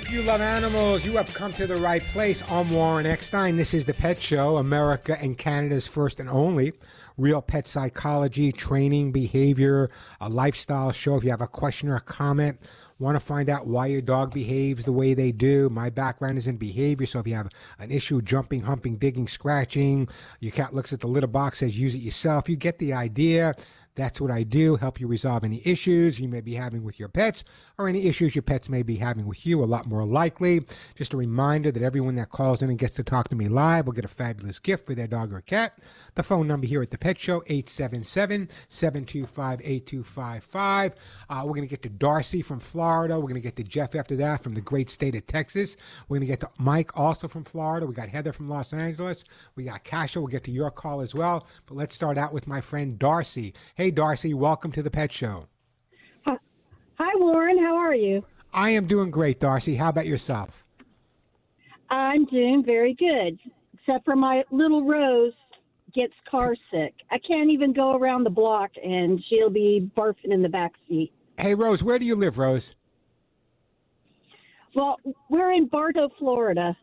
if you love animals, you have come to the right place. I'm Warren Eckstein. This is The Pet Show, America and Canada's first and only real pet psychology, training, behavior, a lifestyle show. If you have a question or a comment, want to find out why your dog behaves the way they do, my background is in behavior. So if you have an issue jumping, humping, digging, scratching, your cat looks at the litter box, says use it yourself, you get the idea. That's what I do, help you resolve any issues you may be having with your pets or any issues your pets may be having with you, a lot more likely. Just a reminder that everyone that calls in and gets to talk to me live will get a fabulous gift for their dog or cat. The phone number here at the Pet Show, 877-725-8255. Uh, we're going to get to Darcy from Florida. We're going to get to Jeff after that from the great state of Texas. We're going to get to Mike also from Florida. We got Heather from Los Angeles. We got Kasha. We'll get to your call as well. But let's start out with my friend Darcy. Hey, Darcy, welcome to the Pet Show. Hi, Warren. How are you? I am doing great, Darcy. How about yourself? I'm doing very good, except for my little Rose gets car sick. I can't even go around the block, and she'll be barfing in the back seat. Hey, Rose, where do you live, Rose? Well, we're in Bartow, Florida.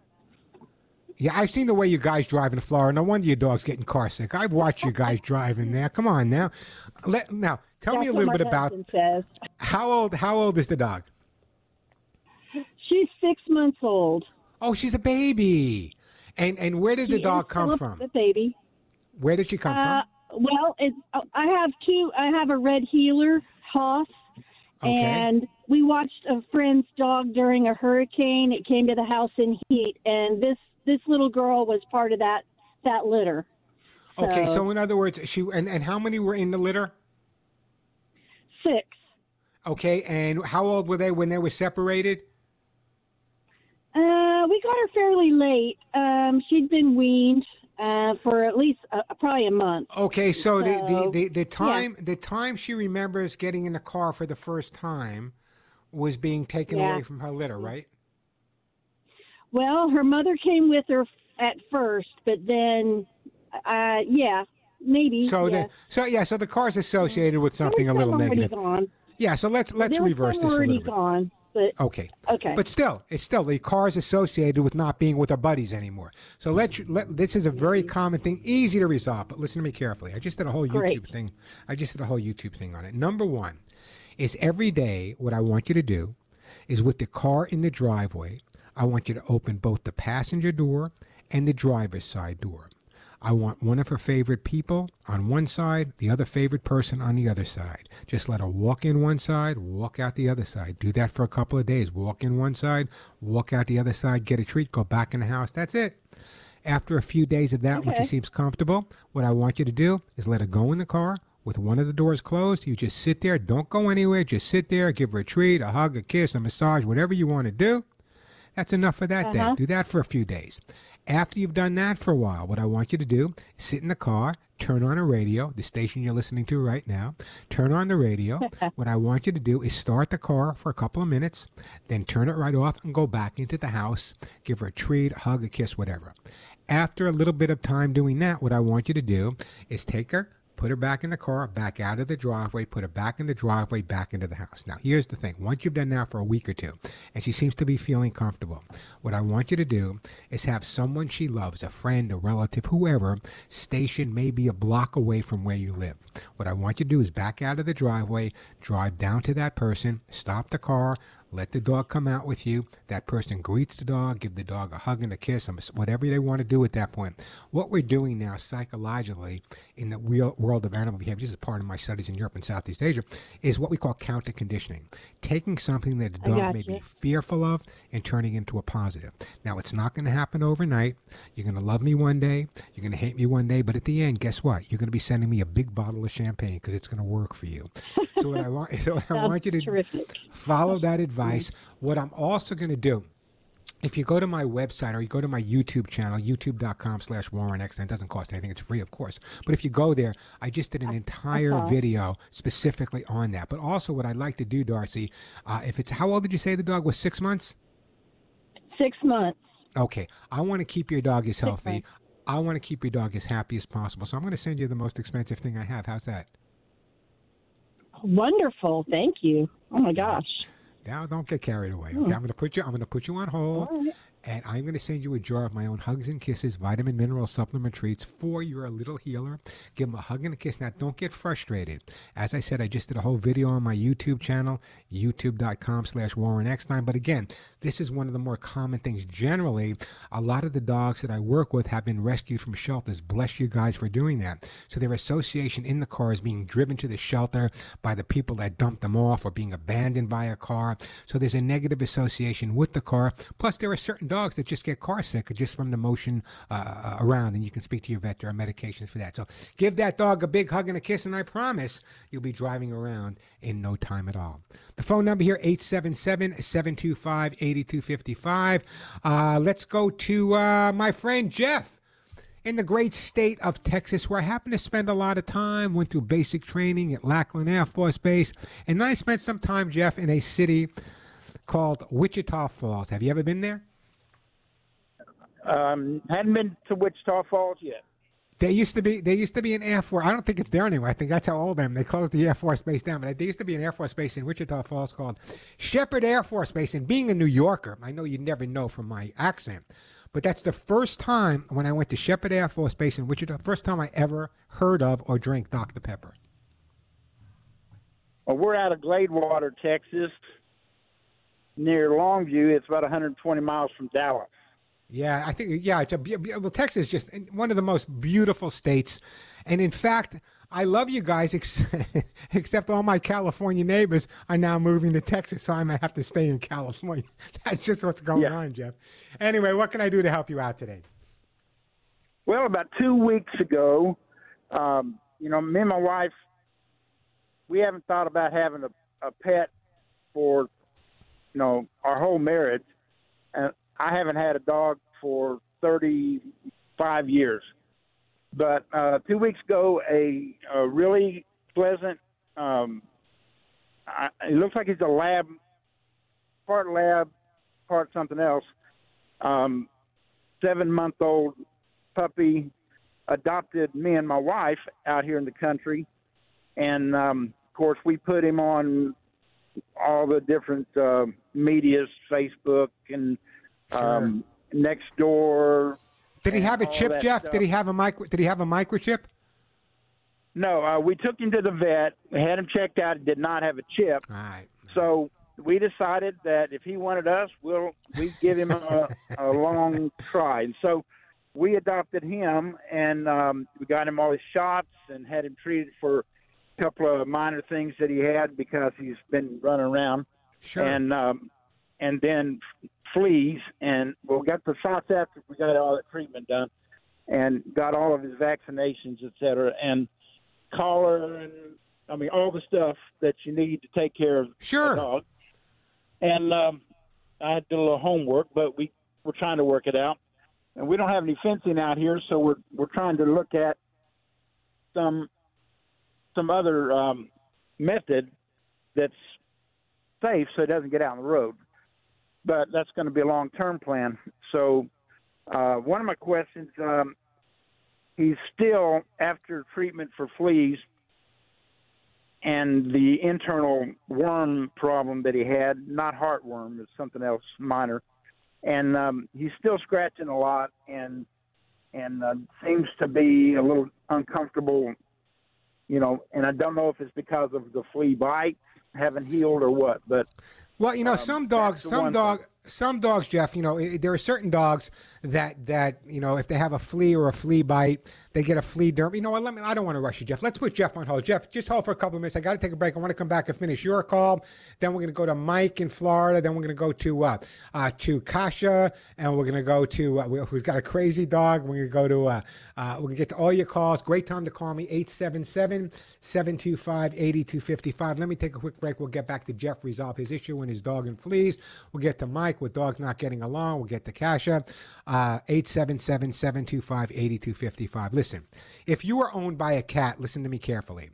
Yeah, I've seen the way you guys drive in Florida. No wonder your dog's getting car sick. I've watched you guys driving there. Come on now. Let, now, tell me a little bit about says. how old how old is the dog? She's six months old. Oh, she's a baby. And and where did the dog come from? The baby. Where did she come Uh, from? well, it's, uh, I have two. I have a red heeler, Hoss, Okay. and we watched a friend's dog during a hurricane. It came to the house in heat, and this this little girl was part of that that litter. Okay, so- so in other words, she and, and how many were in the litter? Six. Okay, and how old were they when they were separated? Uh, we got her fairly late. Um, she'd been weaned uh, for at least uh, probably a month. Okay, so, the, the, the, the time the time she remembers getting in the car for the first time was being taken Yeah. away from her litter, right? Well, her mother came with her at first, but then, uh, yeah, maybe. So yeah. the so yeah, so the car's associated with something a little negative. Gone. Yeah, so let's let's There reverse this a little bit. gone, but Okay. okay. But still, it's still the car's associated with not being with our buddies anymore. So let you let this is a very common thing, easy to resolve. But listen to me carefully. I just did a whole Great. YouTube thing. I just did a whole YouTube thing on it. Number one is every day what I want you to do is with the car in the driveway, I want you to open both the passenger door and the driver's side door. I want one of her favorite people on one side, the other favorite person on the other side. Just let her walk in one side, walk out the other side. Do that for a couple of days. Walk in one side, walk out the other side, get a treat, go back in the house. That's it. After a few days of that, when she seems comfortable, what I want you to do is let her go in the car with one of the doors closed. You just sit there. Don't go anywhere. Just sit there. Give her a treat, a hug, a kiss, a massage, whatever you want to do. That's enough for that Uh-huh. day. Do that for a few days. After you've done that for a while, what I want you to do sit in the car, turn on a radio, the station you're listening to right now. Turn on the radio. what I want you to do is start the car for a couple of minutes, then turn it right off and go back into the house. Give her a treat, a hug, a kiss, whatever. After a little bit of time doing that, what I want you to do is take her, put her back in the car, back out of the driveway, put her back in the driveway, back into the house. Now, here's the thing. Once you've done that for a week or two, and she seems to be feeling comfortable, what I want you to do is have someone she loves, a friend, a relative, whoever, stationed maybe a block away from where you live. What I want you to do is back out of the driveway, drive down to that person, stop the car, let the dog come out with you. That person greets the dog, give the dog a hug and a kiss, whatever they want to do at that point. What we're doing now psychologically in the real world of animal behavior, this is part of my studies in Europe and Southeast Asia, is what we call counter conditioning. Taking something that the dog may gotcha. be fearful of and turning it into a positive. Now, it's not going to happen overnight. You're going to love me one day, you're going to hate me one day, but at the end, guess what? You're going to be sending me a big bottle of champagne because it's going to work for you. So what I want, so what I want you to terrific. follow that advice. What I'm also going to do, if you go to my website or you go to my YouTube channel, youtube.com slash Warren X, it doesn't cost anything. It's free, of course. But if you go there, I just did an entire Okay. video specifically on that. But also what I'd like to do, Darcy, uh, if it's, how old did you say the dog was? Six months? Six months. Okay, I want to keep your dog as healthy. I want to keep your dog as happy as possible. So I'm going to send you the most expensive thing I have. How's that? Wonderful. Thank you. Oh my gosh. Now, don't get carried away. Okay, hmm. I'm going to put you. I'm going to put you on hold, right. And I'm going to send you a jar of my own hugs and kisses, vitamin mineral supplement treats for your little heeler. Give them a hug and a kiss. Now, don't get frustrated. As I said, I just did a whole video on my YouTube channel, YouTube.com/slash Warren Eckstein. But again, this is one of the more common things. Generally, a lot of the dogs that I work with have been rescued from shelters. Bless you guys for doing that. So their association in the car is being driven to the shelter by the people that dumped them off or being abandoned by a car. So there's a negative association with the car. Plus, there are certain dogs that just get car sick just from the motion uh, around, and you can speak to your vet. There are medications for that. So give that dog a big hug and a kiss, and I promise you'll be driving around in no time at all. The phone number here, 877-725-8255. Uh, let's go to uh, my friend Jeff in the great state of Texas, where I happen to spend a lot of time, went through basic training at Lackland Air Force Base, and then I spent some time, Jeff, in a city called Wichita Falls. Have you ever been there? Um, hadn't been to Wichita Falls yet. There used to be there used to be an Air Force. I don't think it's there anymore. I think that's how old I am. They closed the Air Force Base down, but there used to be an Air Force Base in Wichita Falls called Sheppard Air Force Base. And being a New Yorker, I know you never know from my accent, but that's the first time when I went to Sheppard Air Force Base in Wichita. First time I ever heard of or drank Dr Pepper. Well, we're out of Gladewater, Texas, near Longview. It's about 120 miles from Dallas. Yeah, I think yeah, it's a well. Texas is just one of the most beautiful states, and in fact, I love you guys. Ex- except all my California neighbors are now moving to Texas, so I might have to stay in California. That's just what's going Yeah. on, Jeff. Anyway, what can I do to help you out today? Well, about two weeks ago, um, you know, me and my wife, we haven't thought about having a, a pet for, you know, our whole marriage. And I haven't had a dog for 35 years. But uh, two weeks ago, a, a really pleasant, um, I, it looks like he's a lab, part lab, part something else, um, seven month old puppy adopted me and my wife out here in the country, and um, of course we put him on all the different uh, medias, Facebook and um, next door. Did he have a chip, Jeff? stuff. Did he have a micro? Did he have a microchip? No, uh, we took him to the vet. We had him checked out. Did not have a chip. All right. So we decided that if he wanted us, we'll we give him a, a long try. And so we adopted him, and um, we got him all his shots and had him treated for a couple of minor things that he had because he's been running around, Sure. and um, and then fleas, and we got the shots after we got all that treatment done, and got all of his vaccinations, et cetera, and collar and I mean all the stuff that you need to take care of Sure. a dog. And um, I did a little homework, but we we're trying to work it out. And we don't have any fencing out here, so we're we're trying to look at some some other um, method that's safe, so it doesn't get out on the road. But that's going to be a long term plan. So uh, one of my questions. Um, he's still after treatment for fleas and the internal worm problem that he had, not heartworm, it's something else minor. And um, he's still scratching a lot and and uh, seems to be a little uncomfortable, you know. And I don't know if it's because of the flea bite haven't healed or what, but Well, you know, Um, some dogs, some one dog, some dogs, Jeff. You know, there are certain dogs that that you know, if they have a flea or a flea bite, they get a flea derm. You know what? Let me. I don't want to rush you, Jeff. Let's put Jeff on hold. Jeff, just hold for a couple of minutes. I got to take a break. I want to come back and finish your call. Then we're going to go to Mike in Florida. Then we're going to go to uh, uh, to Kasha, and we're going to go to uh, who's got a crazy dog. We're going to go to. Uh, uh, we're going to get to all your calls. Great time to call me 877-725-8255. Let me take a quick break. We'll get back to Jeff resolve his issue and his dog and fleas. We'll get to Mike with dogs not getting along. We'll get to Kasha. Uh, 877-725-8255. Listen, if you are owned by a cat, listen to me carefully.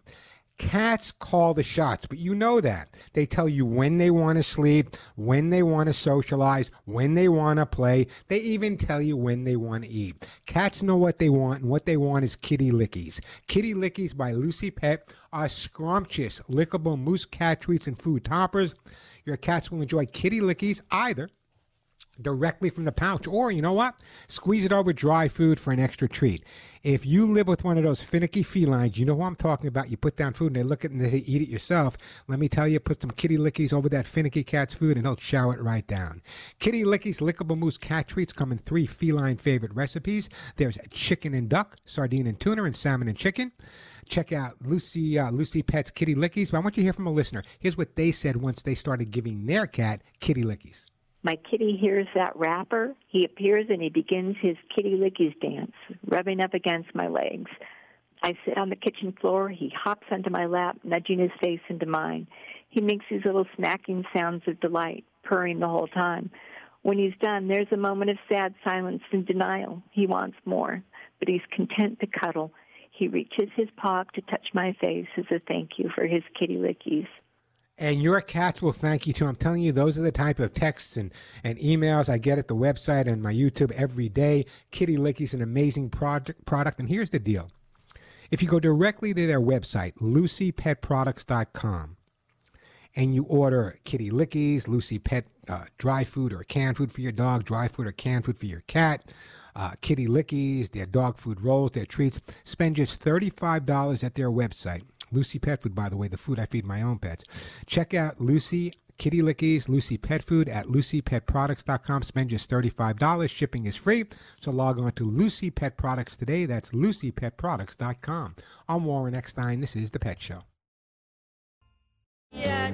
Cats call the shots, but you know that. They tell you when they want to sleep, when they want to socialize, when they want to play. They even tell you when they want to eat. Cats know what they want, and what they want is kitty lickies. Kitty lickies by Lucy Pet are scrumptious, lickable mousse cat treats and food toppers. Your cats will enjoy kitty lickies either directly from the pouch. Or, you know what? Squeeze it over dry food for an extra treat. If you live with one of those finicky felines, you know who I'm talking about. You put down food and they look at it and they eat it yourself. Let me tell you, put some kitty lickies over that finicky cat's food and he'll chow it right down. Kitty lickies lickable mousse cat treats come in three feline favorite recipes. There's chicken and duck, sardine and tuna, and salmon and chicken. Check out Lucy uh, Lucy Pet's Kitty Lickies. But I want you to hear from a listener. Here's what they said once they started giving their cat Kitty Lickies. My kitty hears that wrapper. He appears and he begins his kitty lickies dance, rubbing up against my legs. I sit on the kitchen floor. He hops onto my lap, nudging his face into mine. He makes these little snacking sounds of delight, purring the whole time. When he's done, there's a moment of sad silence and denial. He wants more, but he's content to cuddle. He reaches his paw to touch my face as a thank you for his kitty lickies. And your cats will thank you too. I'm telling you, those are the type of texts and, and emails I get at the website and my YouTube every day. Kitty Licky's an amazing product, product. And here's the deal if you go directly to their website, lucypetproducts.com, and you order kitty lickies, Lucy Pet uh, dry food or canned food for your dog, dry food or canned food for your cat, uh, kitty lickies, their dog food rolls, their treats, spend just $35 at their website. Lucy Pet Food, by the way, the food I feed my own pets. Check out Lucy Kitty Lickies, Lucy Pet Food at lucypetproducts.com. Spend just $35. Shipping is free. So log on to Lucy Pet Products today. That's lucypetproducts.com. I'm Warren Eckstein. This is The Pet Show. Yeah,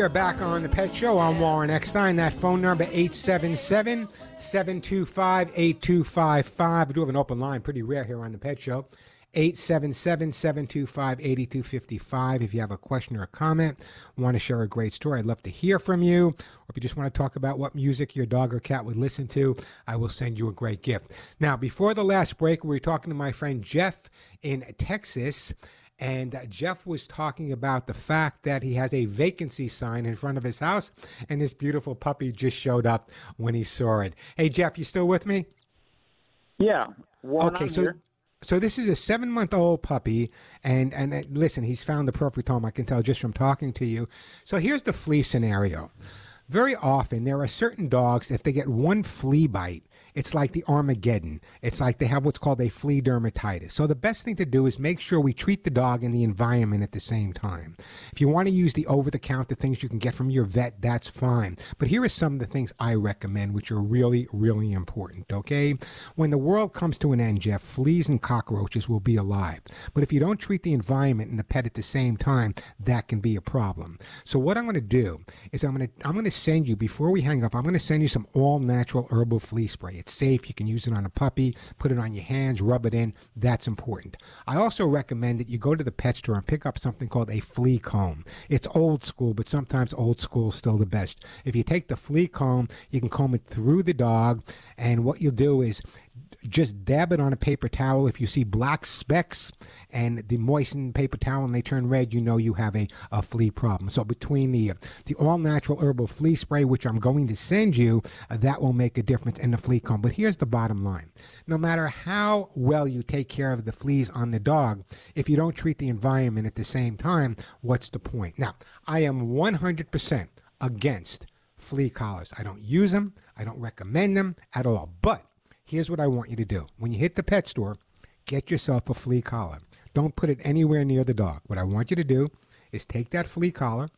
we are back on the Pet Show. I'm Warren Eckstein. That phone number 877 725 8255. We do have an open line, pretty rare here on the Pet Show. 877 725 8255. If you have a question or a comment, want to share a great story, I'd love to hear from you. Or if you just want to talk about what music your dog or cat would listen to, I will send you a great gift. Now, before the last break, we were talking to my friend Jeff in Texas. And uh, Jeff was talking about the fact that he has a vacancy sign in front of his house, and this beautiful puppy just showed up when he saw it. Hey, Jeff, you still with me? Yeah. Okay, I'm so here. so this is a seven month old puppy, and and uh, listen, he's found the perfect home. I can tell just from talking to you. So here's the flea scenario. Very often, there are certain dogs, if they get one flea bite, it's like the Armageddon. It's like they have what's called a flea dermatitis. So the best thing to do is make sure we treat the dog and the environment at the same time. If you want to use the over the counter things you can get from your vet, that's fine. But here are some of the things I recommend, which are really, really important, okay? When the world comes to an end, Jeff, fleas and cockroaches will be alive. But if you don't treat the environment and the pet at the same time, that can be a problem. So what I'm going to do is I'm going to I'm going to send you before we hang up. I'm going to send you some all natural herbal flea spray. It's safe. You can use it on a puppy, put it on your hands, rub it in. That's important. I also recommend that you go to the pet store and pick up something called a flea comb. It's old school, but sometimes old school is still the best. If you take the flea comb, you can comb it through the dog, and what you'll do is just dab it on a paper towel. If you see black specks and the moistened paper towel and they turn red, you know you have a, a flea problem. So between the the all natural herbal flea spray, which I'm going to send you, uh, that will make a difference in the flea comb. But here's the bottom line: no matter how well you take care of the fleas on the dog, if you don't treat the environment at the same time, what's the point? Now, I am 100% against flea collars. I don't use them. I don't recommend them at all. But here's what I want you to do. When you hit the pet store, get yourself a flea collar. Don't put it anywhere near the dog. What I want you to do is take that flea collar,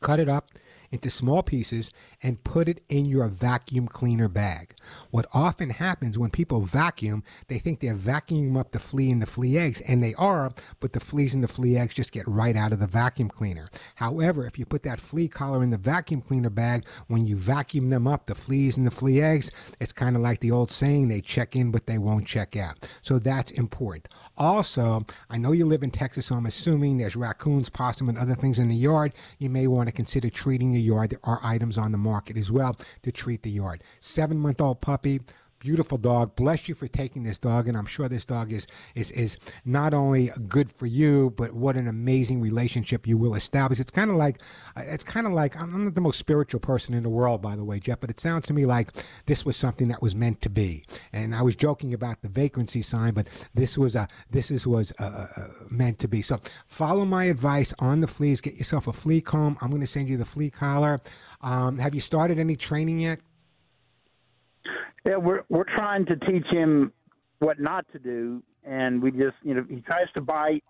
cut it up into small pieces, and put it in your vacuum cleaner bag. What often happens when people vacuum, they think they're vacuuming up the flea and the flea eggs, and they are, but the fleas and the flea eggs just get right out of the vacuum cleaner. However, if you put that flea collar in the vacuum cleaner bag, when you vacuum them up, the fleas and the flea eggs, it's kind of like the old saying, they check in, but they won't check out. So that's important. Also, I know you live in Texas, so I'm assuming there's raccoons, possum, and other things in the yard. You may want to consider treating yard. There are items on the market as well to treat the yard. Seven month old puppy, beautiful dog. Bless you for taking this dog, and I'm sure this dog is is is not only good for you, but what an amazing relationship you will establish. It's kind of like it's kind of like I'm not the most spiritual person in the world, by the way, Jeff, but it sounds to me like this was something that was meant to be. And I was joking about the vacancy sign, but this was a this is was uh, uh, uh, meant to be. So follow my advice on the fleas. Get yourself a flea comb. I'm going to send you the flea collar. Um, have you started any training yet? Yeah, we're we're trying to teach him what not to do, and we just you know he tries to bite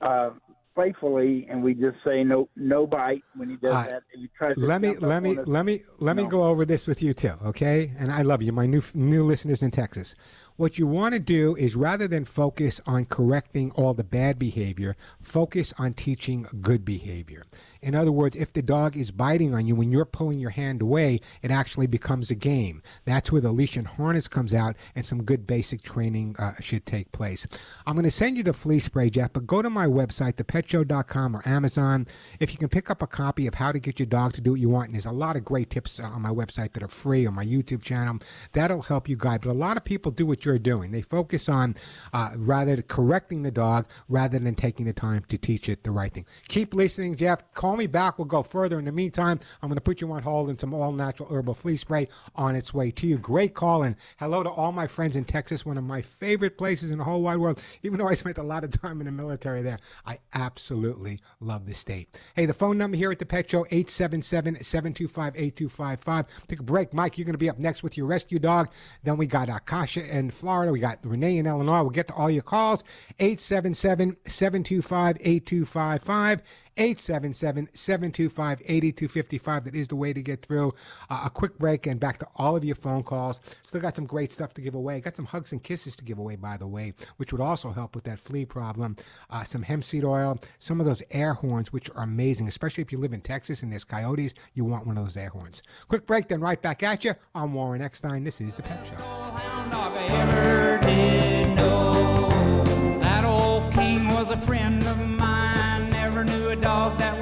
uh, playfully, and we just say no no bite when he does Uh, that. And he tries to let me jump up let me let me let me go over this with you too okay? And i love you my new new listeners in texas. What you want to do is rather than focus on correcting all the bad behavior focus on teaching good behavior in other words if the dog is biting on you when you're pulling your hand away it actually becomes a game. That's where the leash and harness comes out and some good basic training uh, should take place. I'm going to send you the flea spray jeff but go to my website thepetshow.com or amazon. If you can pick up a copy of how to get your dog to do what you want and there's a lot of great tips on my website that are free on my youtube channel that'll help you guide. But a lot of people do what you're doing. They focus on uh, rather correcting the dog rather than taking the time to teach it the right thing. Keep listening jeff. Call me back. We'll go further. In the meantime i'm going to put you on hold and some all natural herbal flea spray on its way to you. Great call and hello to all my friends in texas one of my favorite places in the whole wide world. Even though i spent a lot of time in the military there i absolutely love the state. Hey the phone number here at the pet show 877-725-8255 take a break. Mike you're going to be up next with your rescue dog. Then we got akasha in florida. We got renee in illinois. We'll get to all your calls. 877-725-8255 877-725-8255 that is the way to get through uh, a quick break and back to all of your phone calls. Still got some great stuff to give away. Got some hugs and kisses to give away by the way which would also help with that flea problem. Uh, some hemp seed oil some of those air horns which are amazing especially if you live in texas and there's coyotes you want one of those air horns. Quick break then right back at you i'm warren eckstein. This is the pet show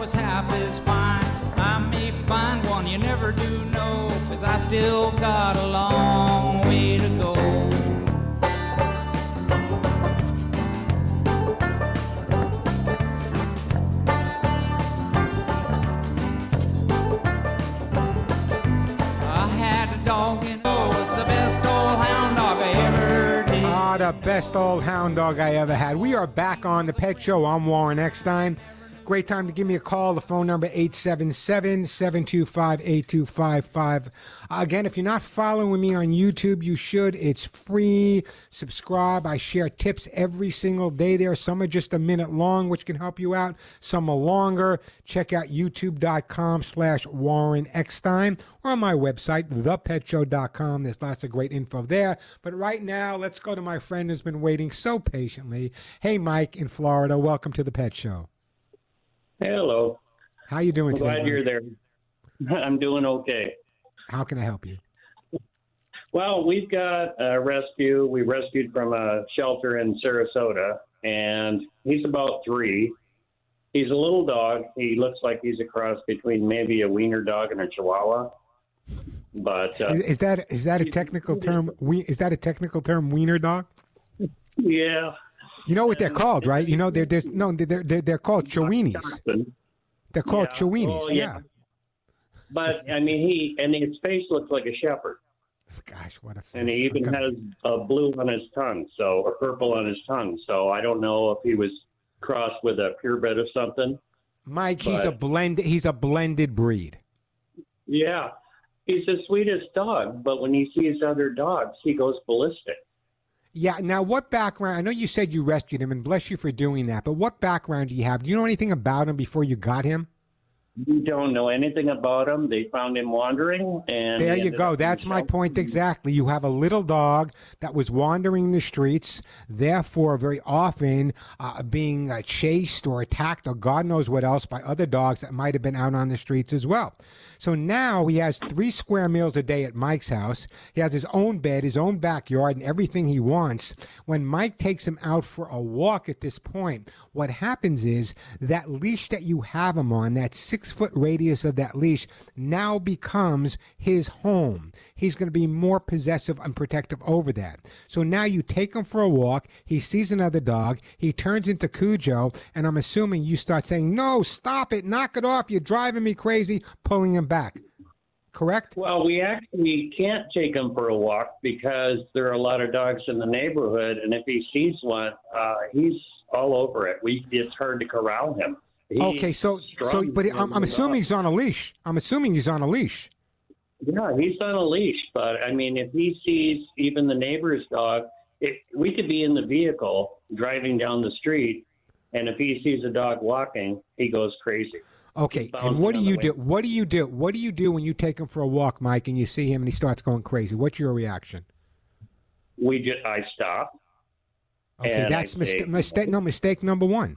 was half as fine. I may find one you never do know, 'cause I still got a long way to go. I had a dog oh, it's the best old hound dog I ever did. Ah, the best old hound dog I ever had. We are back on the Pet Show. I'm Warren Eckstein. Great time to give me a call. The phone number 877-725-8255. Again, if you're not following me on YouTube, you should. It's free. Subscribe. I share tips every single day there. Some are just a minute long, which can help you out. Some are longer. Check out youtube.com slash Warren Eckstein or on my website, thepetshow.com. There's lots of great info there. But right now, let's go to my friend who's been waiting so patiently. Hey, Mike in Florida. Welcome to the Pet Show. Hello. How you doing I'm today? glad Mike? you're there. I'm doing okay. How can I help you? Well, we've got a rescue. We rescued from a shelter in Sarasota, and he's about three. He's a little dog. He looks like he's a cross between maybe a wiener dog and a chihuahua. But uh, Is, is that is that a technical term? We is that a technical term? Wiener dog? yeah, You know what they're called, right? You know they're there's no they're they're, they're called. Dachshund. They're called Yeah. Oh, yeah. yeah. But I mean, he and his face looks like a shepherd, Gosh, what a. face! and he even has a blue on his tongue, so or purple on his tongue. So I don't know if he was crossed with a purebred or something. Mike, he's a but- blend. He's a blended breed. Yeah, he's the sweetest dog, but when he sees other dogs, he goes ballistic. Yeah. Now, what background? I know you said you rescued him, and bless you for doing that. But what background do you have? Do you know anything about him before you got him? We don't know anything about him. They found him wandering, and There you go. That's my shelter. point exactly. You have a little dog that was wandering the streets, therefore, very often uh, being uh, chased or attacked or God knows what else by other dogs that might have been out on the streets as well. So now he has three square meals a day at Mike's house. He has his own bed, his own backyard, and everything he wants. When Mike takes him out for a walk at this point, what happens is that leash that you have him on, that six six foot radius of that leash now becomes his home. He's going to be more possessive and protective over that. So now you take him for a walk. He sees another dog. He turns into Cujo. And I'm assuming you start saying, no, stop it, knock it off. You're driving me crazy, pulling him back. Correct? Well, we actually can't take him for a walk because there are a lot of dogs in the neighborhood, and if he sees one, uh, he's all over it. We it's hard to corral him. Okay, so so, but I'm, I'm assuming he's on a leash. I'm assuming he's on a leash. Yeah, he's on a leash, but I mean, if he sees even the neighbor's dog, it, we could be in the vehicle driving down the street, and if he sees a dog walking, he goes crazy. Okay, and what do you do? What do you do? What do you do when you take him for a walk, Mike, and you see him and he starts going crazy? What's your reaction? We just I stop. Okay, that's mistake. Mistake. No, mistake number one.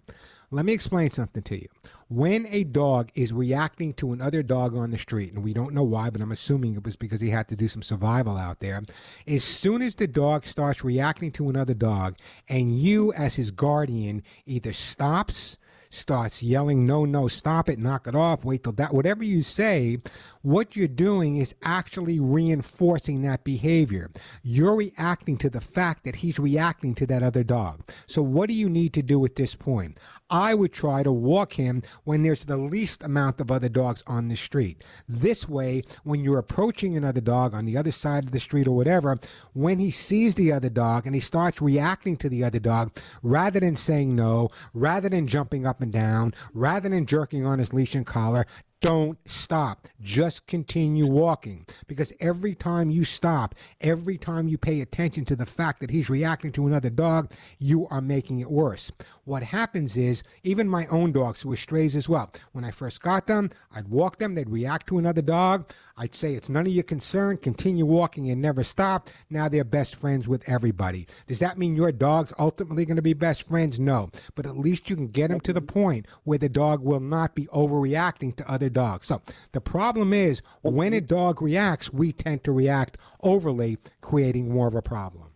Let me explain something to you. When a dog is reacting to another dog on the street, and we don't know why, but I'm assuming it was because he had to do some survival out there. As soon as the dog starts reacting to another dog, and you, as his guardian, either stops, starts yelling, no, no, stop it, knock it off, wait till that, whatever you say, what you're doing is actually reinforcing that behavior. You're reacting to the fact that he's reacting to that other dog. So, what do you need to do at this point? I would try to walk him when there's the least amount of other dogs on the street. This way, when you're approaching another dog on the other side of the street or whatever, when he sees the other dog and he starts reacting to the other dog, rather than saying no, rather than jumping up and down, rather than jerking on his leash and collar, don't stop. Just continue walking. Because every time you stop, every time you pay attention to the fact that he's reacting to another dog, you are making it worse. What happens is, even my own dogs who were strays as well, when I first got them, I'd walk them, they'd react to another dog. I'd say, it's none of your concern, continue walking and never stop. Now they're best friends with everybody. Does that mean your dog's ultimately going to be best friends? No. But at least you can get them to the point where the dog will not be overreacting to other dogs. So the problem is when a dog reacts, we tend to react overly, creating more of a problem.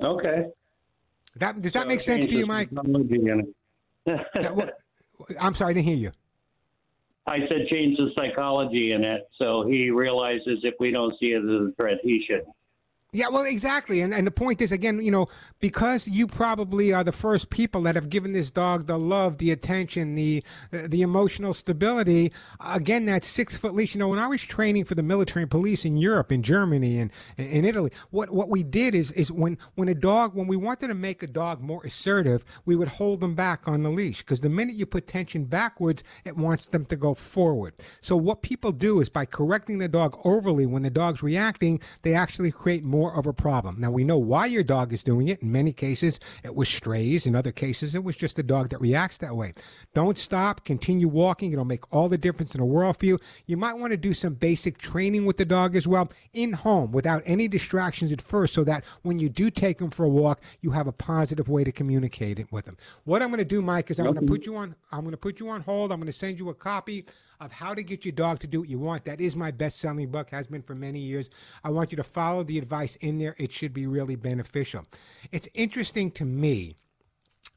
Okay. That, does that So make sense to you, Mike? psychology in it. That- what- I'm sorry, I didn't hear you. I said change the psychology in it so he realizes if we don't see it as a threat, he should. Yeah, well, exactly. And and the point is, again, you know, because you probably are the first people that have given this dog the love, the attention, the uh, the emotional stability. Again, that six foot leash. You know, when I was training for the military and police in Europe, in Germany, and in Italy, what what we did is is when when a dog, when we wanted to make a dog more assertive, we would hold them back on the leash because the minute you put tension backwards, it wants them to go forward. So what people do is by correcting the dog overly when the dog's reacting, they actually create more of a problem. Now we know why your dog is doing it. In many cases, it was strays. In other cases, it was just a dog that reacts that way. Don't stop. Continue walking. It'll make all the difference in the world for you. You might want to do some basic training with the dog as well in home without any distractions at first so that when you do take him for a walk, you have a positive way to communicate it with him. What I'm going to do, Mike, is I'm going to put you on I'm going to put you on hold. I'm going to send you a copy of how to get your dog to do what you want. That is my best-selling book, has been for many years. I want you to follow the advice in there. It should be really beneficial. It's interesting to me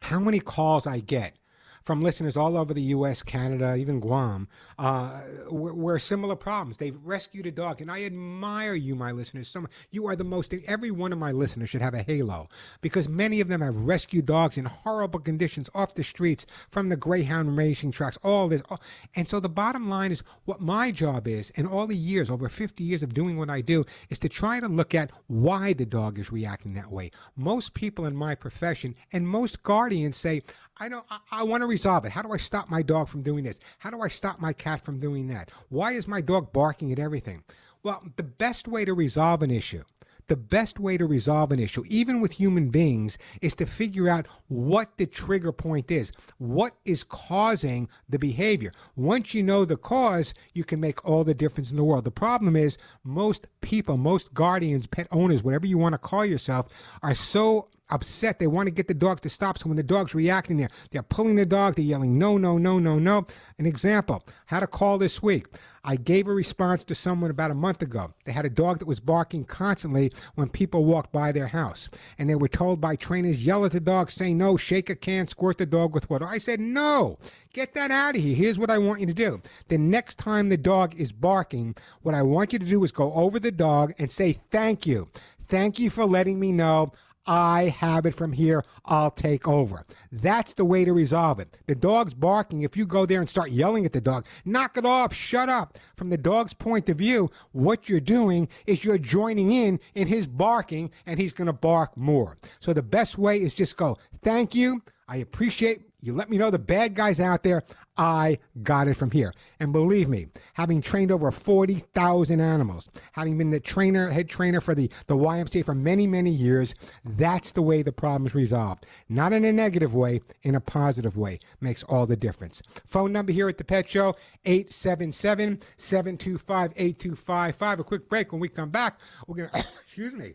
how many calls I get from listeners all over the U.S., Canada, even Guam, uh, where, where similar problems. They've rescued a dog, and I admire you, my listeners. Some you are the most. Every one of my listeners should have a halo because many of them have rescued dogs in horrible conditions off the streets from the Greyhound racing tracks. All this, all, and so the bottom line is what my job is, and all the years, over 50 years of doing what I do, is to try to look at why the dog is reacting that way. Most people in my profession and most guardians say, I don't. I, I want to resolve it. How do I stop my dog from doing this? How do I stop my cat from doing that? Why is my dog barking at everything? Well, the best way to resolve an issue, the best way to resolve an issue, even with human beings, is to figure out what the trigger point is. What is causing the behavior? Once you know the cause, you can make all the difference in the world. The problem is most people, most guardians, pet owners, whatever you want to call yourself, are so upset. They want to get the dog to stop. So when the dog's reacting, they're, they're pulling the dog, they're yelling, no, no, no, no, no. An example, had a call this week. I gave a response to someone about a month ago. They had a dog that was barking constantly when people walked by their house. And they were told by trainers, yell at the dog, say no, shake a can, squirt the dog with water. I said, no, get that out of here. Here's what I want you to do. The next time the dog is barking, what I want you to do is go over the dog and say, thank you. Thank you for letting me know I have it from here. I'll take over. That's the way to resolve it. The dog's barking. If you go there and start yelling at the dog, knock it off, shut up. From the dog's point of view, what you're doing is you're joining in in his barking and he's going to bark more. So the best way is just go, thank you. I appreciate you let me know the bad guys out there. I got it from here. And believe me, having trained over 40,000 animals, having been the trainer, head trainer for the, the YMCA for many, many years, that's the way the problem is resolved. Not in a negative way, in a positive way. Makes all the difference. Phone number here at the Pet Show, 877 725 8255. A quick break. When we come back, we're going to, excuse me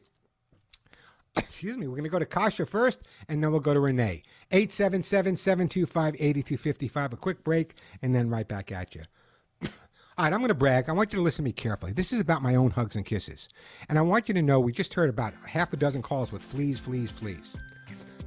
excuse me, we're going to go to Kasha first, and then we'll go to Renee. 877-725-8255. A quick break, and then right back at you. All right, I'm going to brag. I want you to listen to me carefully. This is about my own hugs and kisses. And I want you to know we just heard about half a dozen calls with fleas, fleas, fleas.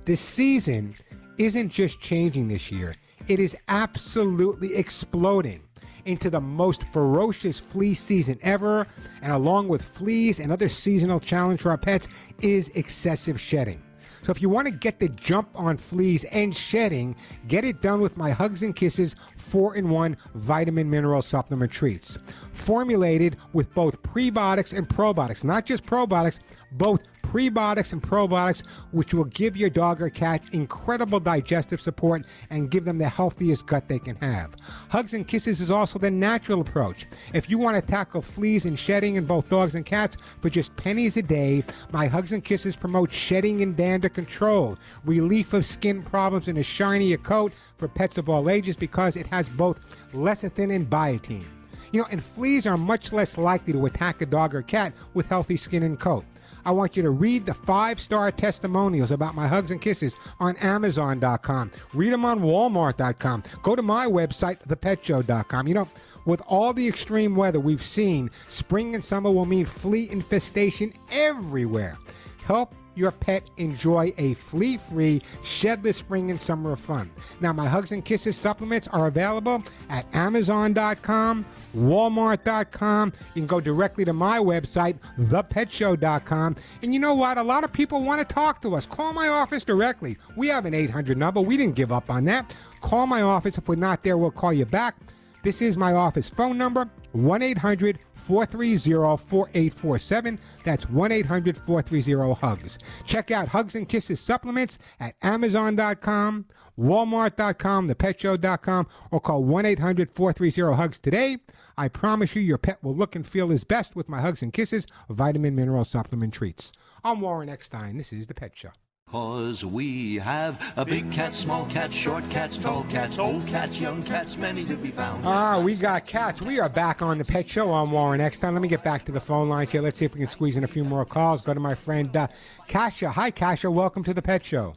This season isn't just changing this year, it is absolutely exploding into the most ferocious flea season ever. And along with fleas and other seasonal challenge for our pets is excessive shedding. So if you want to get the jump on fleas and shedding, get it done with my Hugs and Kisses 4-in-1 vitamin mineral supplement treats. Formulated with both prebiotics and probiotics, not just probiotics, both prebiotics and probiotics, which will give your dog or cat incredible digestive support and give them the healthiest gut they can have. Hugs and Kisses is also the natural approach. If you want to tackle fleas and shedding in both dogs and cats for just pennies a day, my Hugs and Kisses promote shedding and dander control, relief of skin problems, and a shinier coat for pets of all ages because it has both lecithin and biotin. You know, and fleas are much less likely to attack a dog or cat with healthy skin and coat. I want you to read the five star testimonials about my hugs and kisses on Amazon.com. Read them on Walmart.com. Go to my website, thepetshow.com. You know, with all the extreme weather we've seen, spring and summer will mean flea infestation everywhere. Help your pet enjoy a flea free, shedless spring and summer of fun. Now, my Hugs and Kisses supplements are available at Amazon.com, Walmart.com. You can go directly to my website, thepetshow.com. And you know what? A lot of people want to talk to us. Call my office directly. We have an 800 number. We didn't give up on that. Call my office. If we're not there, we'll call you back. This is my office phone number 1 800 430 4847. That's 1 800 430 HUGS. Check out Hugs and Kisses supplements at Amazon.com, Walmart.com, ThePetShow.com, or call 1 800 430 HUGS today. I promise you your pet will look and feel his best with my Hugs and Kisses vitamin mineral supplement treats. I'm Warren Eckstein. This is The Pet Show. Cause we have a big cat, small cat, short cats, tall cats, old cats, young cats, many to be found. Ah, we got cats. We are back on the Pet Show. I'm Warren Eckstein. Let me get back to the phone lines here. Let's see if we can squeeze in a few more calls. Go to my friend uh, Kasha. Hi, Kasha. Welcome to the Pet Show.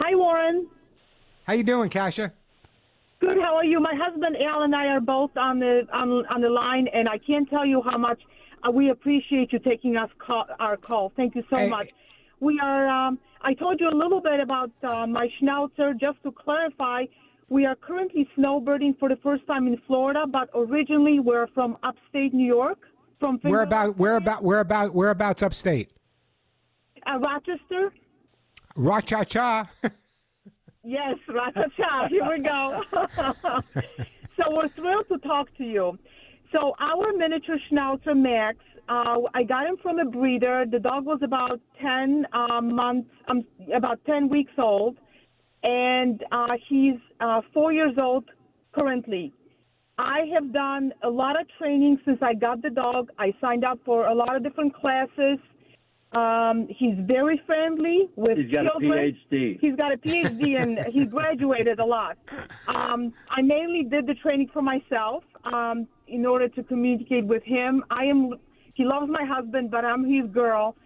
Hi, Warren. How you doing, Kasha? Good. How are you? My husband Al and I are both on the on, on the line, and I can't tell you how much uh, we appreciate you taking us call, our call. Thank you so Hey. much. We are. Um, I told you a little bit about uh, my schnauzer. Just to clarify, we are currently snowbirding for the first time in Florida, but originally we're from upstate New York, from Where about? Where about? Where about? Whereabouts upstate? uh, Rochester. Ra-cha-cha. Yes, Ratata. Here we go. so we're thrilled to talk to you. So our miniature Schnauzer Max, uh, I got him from a breeder. The dog was about 10 uh, months, um, about 10 weeks old, and uh, he's uh, four years old currently. I have done a lot of training since I got the dog. I signed up for a lot of different classes. Um, he's very friendly with He's got a children. PhD. He's got a PhD and he graduated a lot. Um, I mainly did the training for myself um, in order to communicate with him. I am. He loves my husband, but I'm his girl.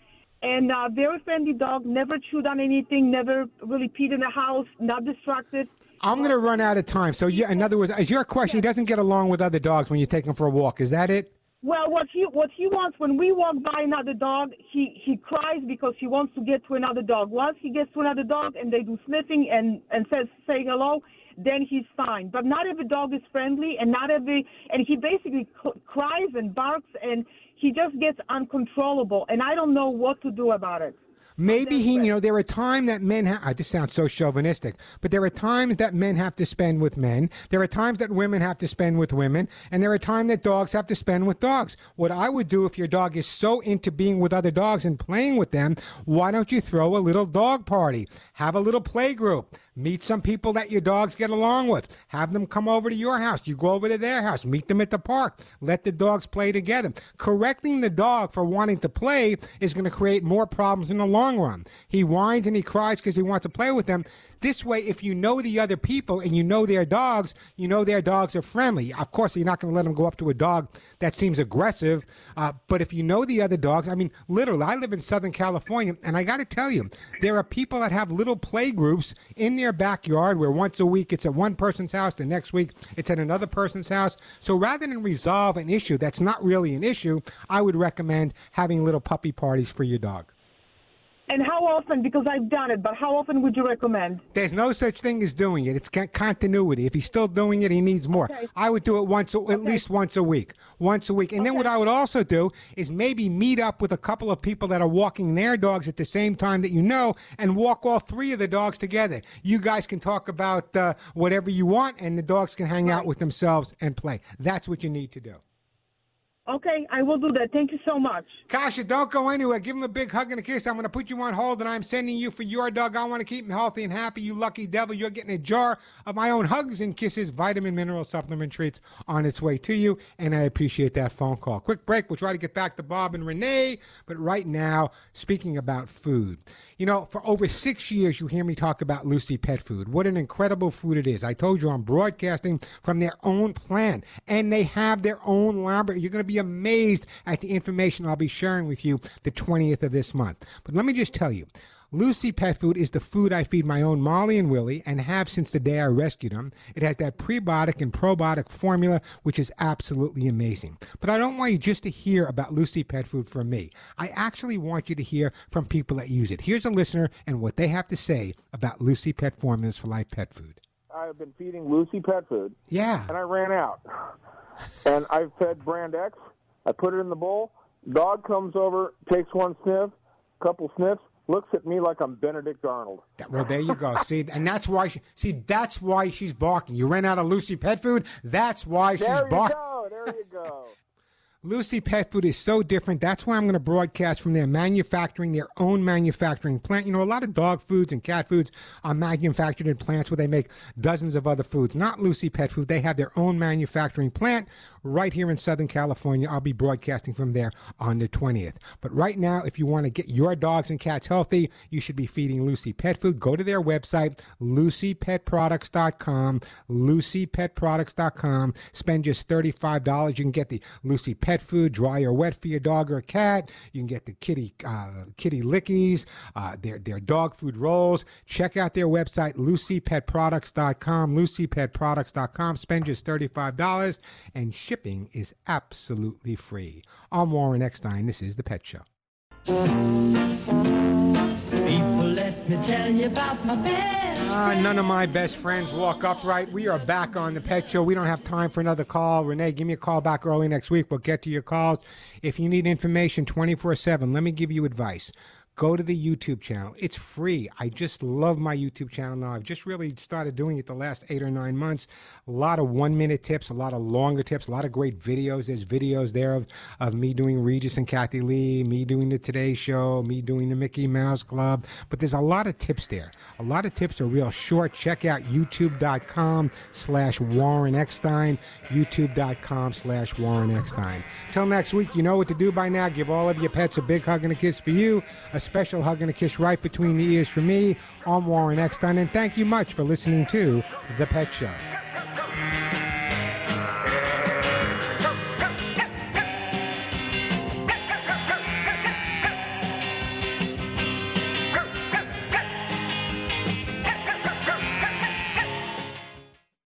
and uh, very friendly dog. Never chewed on anything. Never really peed in the house. Not distracted. I'm going to run out of time. So, yeah, in other words, is your question, he doesn't get along with other dogs when you take him for a walk. Is that it? Well, what he what he wants when we walk by another dog, he he cries because he wants to get to another dog. Once he gets to another dog and they do sniffing and and says say hello, then he's fine. But not every dog is friendly, and not every and he basically c- cries and barks and he just gets uncontrollable, and I don't know what to do about it. Maybe he, you know, there are times that men have, this sounds so chauvinistic, but there are times that men have to spend with men. There are times that women have to spend with women. And there are times that dogs have to spend with dogs. What I would do if your dog is so into being with other dogs and playing with them, why don't you throw a little dog party? Have a little play group. Meet some people that your dogs get along with. Have them come over to your house. You go over to their house. Meet them at the park. Let the dogs play together. Correcting the dog for wanting to play is going to create more problems in the long run. He whines and he cries because he wants to play with them. This way, if you know the other people and you know their dogs, you know their dogs are friendly. Of course, you're not going to let them go up to a dog that seems aggressive. Uh, but if you know the other dogs, I mean, literally, I live in Southern California, and I got to tell you, there are people that have little play groups in their backyard where once a week it's at one person's house, the next week it's at another person's house. So rather than resolve an issue that's not really an issue, I would recommend having little puppy parties for your dog. And how often? Because I've done it, but how often would you recommend? There's no such thing as doing it. It's continuity. If he's still doing it, he needs more. Okay. I would do it once, at least once a week. Once a week. And then what I would also do is maybe meet up with a couple of people that are walking their dogs at the same time that you know and walk all three of the dogs together. You guys can talk about uh, whatever you want and the dogs can hang out with themselves and play. That's what you need to do. Okay, I will do that. Thank you so much. Kasha, don't go anywhere. Give him a big hug and a kiss. I'm going to put you on hold, and I'm sending you for your dog. I want to keep him healthy and happy. You lucky devil. You're getting a jar of my own hugs and kisses, vitamin, mineral supplement treats on its way to you, and I appreciate that phone call. Quick break. We'll try to get back to Bob and Renee, but right now, speaking about food. You know, for over six years, you hear me talk about Lucy Pet Food. What an incredible food it is. I told you I'm broadcasting from their own plant, and they have their own laboratory. You're going to be amazed at the information I'll be sharing with you the 20th of this month. But let me just tell you. Lucy Pet Food is the food I feed my own Molly and Willie and have since the day I rescued them. It has that prebiotic and probiotic formula, which is absolutely amazing. But I don't want you just to hear about Lucy Pet Food from me. I actually want you to hear from people that use it. Here's a listener and what they have to say about Lucy Pet Formulas for Life Pet Food. I've been feeding Lucy pet food, Yeah. and I ran out. And I've fed Brand X. I put it in the bowl. Dog comes over, takes one sniff, couple sniffs, looks at me like I'm Benedict Arnold. Well, there you go. See, and that's why she, see, that's why she's barking. You ran out of Lucy Pet Food. That's why she's barking. There you go. There you go. Lucy Pet Food is so different. That's why I'm going to broadcast from their manufacturing, their own manufacturing plant. You know, a lot of dog foods and cat foods are manufactured in plants where they make dozens of other foods. Not Lucy Pet Food. They have their own manufacturing plant right here in Southern California. I'll be broadcasting from there on the 20th. But right now, if you want to get your dogs and cats healthy, you should be feeding Lucy Pet Food. Go to their website, lucypetproducts.com, lucypetproducts.com. Spend just $35. You can get the Lucy Pet Pet food, dry or wet for your dog or cat. You can get the kitty uh, kitty lickies, uh, their, their dog food rolls. Check out their website, lucypetproducts.com, lucypetproducts.com. Spend just $35 and shipping is absolutely free. I'm Warren Eckstein. This is The Pet Show. People, let me tell you about my best Uh, none of my best friends walk upright. We are back on the Pet Show. We don't have time for another call. Renee, give me a call back early next week. We'll get to your calls. If you need information 24 7, let me give you advice. Go to the YouTube channel. It's free. I just love my YouTube channel now. I've just really started doing it the last eight or nine months. A lot of one minute tips, a lot of longer tips, a lot of great videos. There's videos there of, of me doing Regis and Kathie Lee, me doing the Today Show, me doing the Mickey Mouse Club. But there's a lot of tips there. A lot of tips are real short. Check out youtube.com slash Warren Eckstein, youtube.com slash Warren Eckstein. Till next week, you know what to do by now. Give all of your pets a big hug and a kiss for you, a special hug and a kiss right between the ears from me. I'm Warren Eckstein, and thank you much for listening to The Pet Show.